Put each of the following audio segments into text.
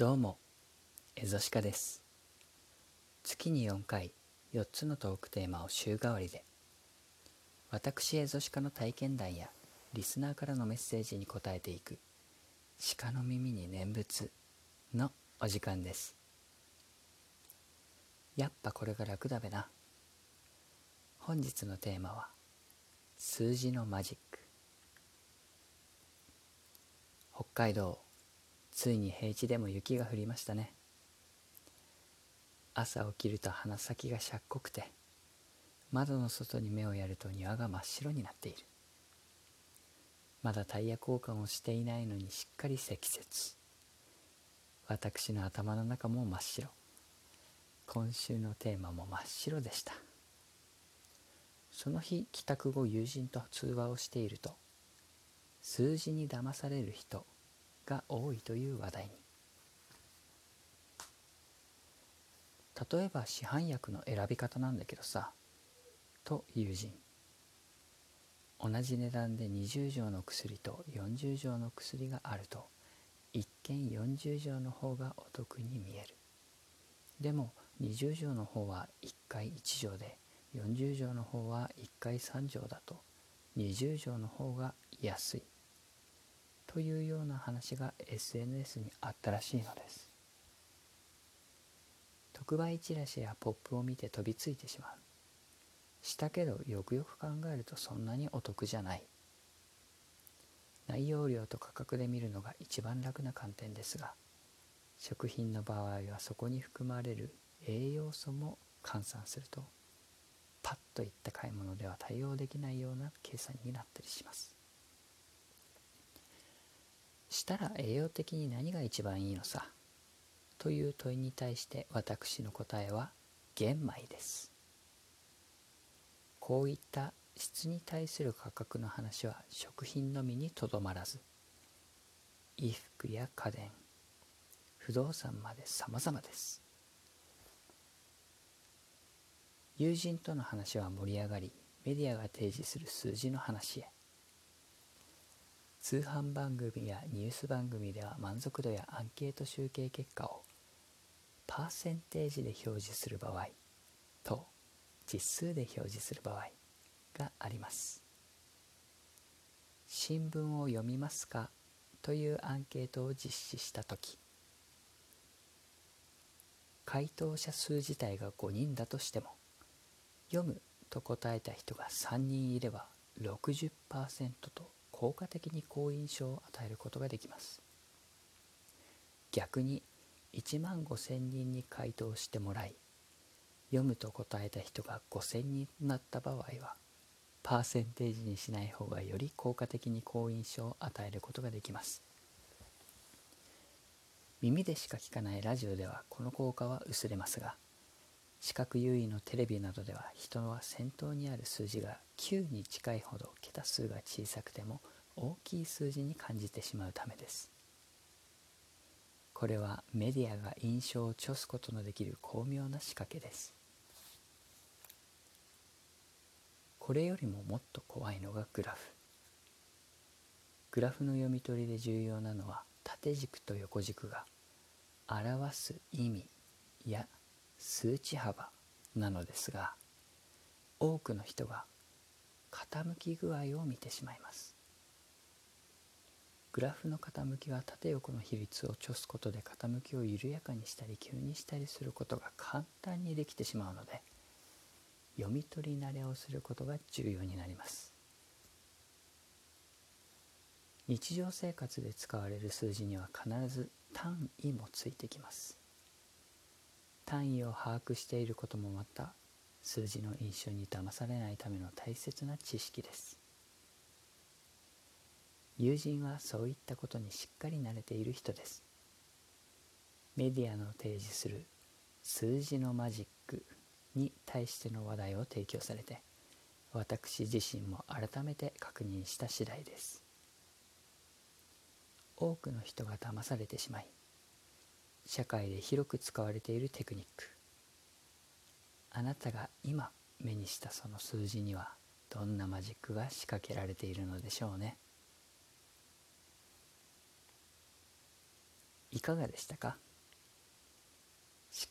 どうも、エゾシカです。月に4回、4つのトークテーマを週替わりで、私エゾシカの体験談やリスナーからのメッセージに答えていく、鹿の耳に念仏のお時間です。やっぱこれが楽だべな。本日のテーマは、数字のマジック。北海道ついに平地でも雪が降りましたね。朝起きると鼻先がしゃっこくて窓の外に目をやると庭が真っ白になっている。まだタイヤ交換をしていないのにしっかり積雪。私の頭の中も真っ白。今週のテーマも真っ白でした。その日帰宅後友人と通話をしていると数字に騙される人が多いという話題に。例えば市販薬の選び方なんだけどさと友人。同じ値段で20錠の薬と40錠の薬があると一見40錠の方がお得に見える。でも20錠の方は1回1錠で40錠の方は1回3錠だと20錠の方が安い。というような話が SNS にあったらしいのです。特売チラシやポップを見て飛びついてしまう。したけどよくよく考えるとそんなにお得じゃない。内容量と価格で見るのが一番楽な観点ですが食品の場合はそこに含まれる栄養素も換算するとパッといった買い物では対応できないような計算になったりします。したら栄養的に何が一番いいのさ？という問いに対して私の答えは玄米です。こういった質に対する価格の話は食品のみにとどまらず衣服や家電不動産まで様々です。友人との話は盛り上がりメディアが提示する数字の話へ。通販番組やニュース番組では満足度やアンケート集計結果をパーセンテージで表示する場合と実数で表示する場合があります。新聞を読みますかというアンケートを実施した時回答者数自体が5人だとしても読むと答えた人が3人いれば60%と効果的に好印象を与えることができます。逆に1万5,000人に回答してもらい読むと答えた人が5,000人になった場合はパーセンテージにしない方がより効果的に好印象を与えることができます。耳でしか聞かないラジオではこの効果は薄れますが視覚優位のテレビなどでは人は先頭にある数字が9に近いほど桁数が小さくても大きい数字に感じてしまうためです。これはメディアが印象をちょすことのできる巧妙な仕掛けです。これよりももっと怖いのがグラフ。グラフの読み取りで重要なのは縦軸と横軸が表す意味や数値幅なのですが多くの人が傾き具合を見てしまいます。グラフの傾きは縦横の比率をちょすことで傾きを緩やかにしたり急にしたりすることが簡単にできてしまうので読み取り慣れをすることが重要になります。日常生活で使われる数字には必ず単位もついてきます。単位を把握していることもまた数字の印象に騙されないための大切な知識です。友人はそういったことにしっかり慣れている人です。メディアの提示する数字のマジックに対しての話題を提供されて私自身も改めて確認した次第です。多くの人が騙されてしまい社会で広く使われているテクニック。あなたが今目にしたその数字にはどんなマジックが仕掛けられているのでしょうね。いかがでしたか？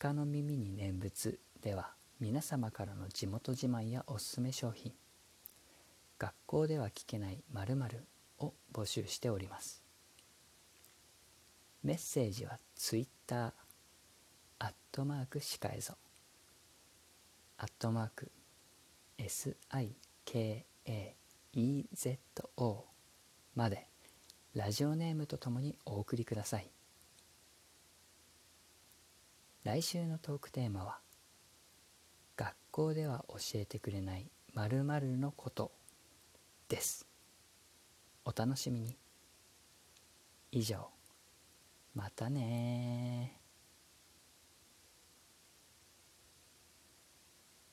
鹿の耳に念仏では皆様からの地元自慢やおすすめ商品学校では聞けない〇〇を募集しております。メッセージはツイッターアットマークシカエゾ。アットマーク SIKAEZO までラジオネームとともにお送りください。来週のトークテーマは学校では教えてくれない〇〇のことです。お楽しみに。以上。またね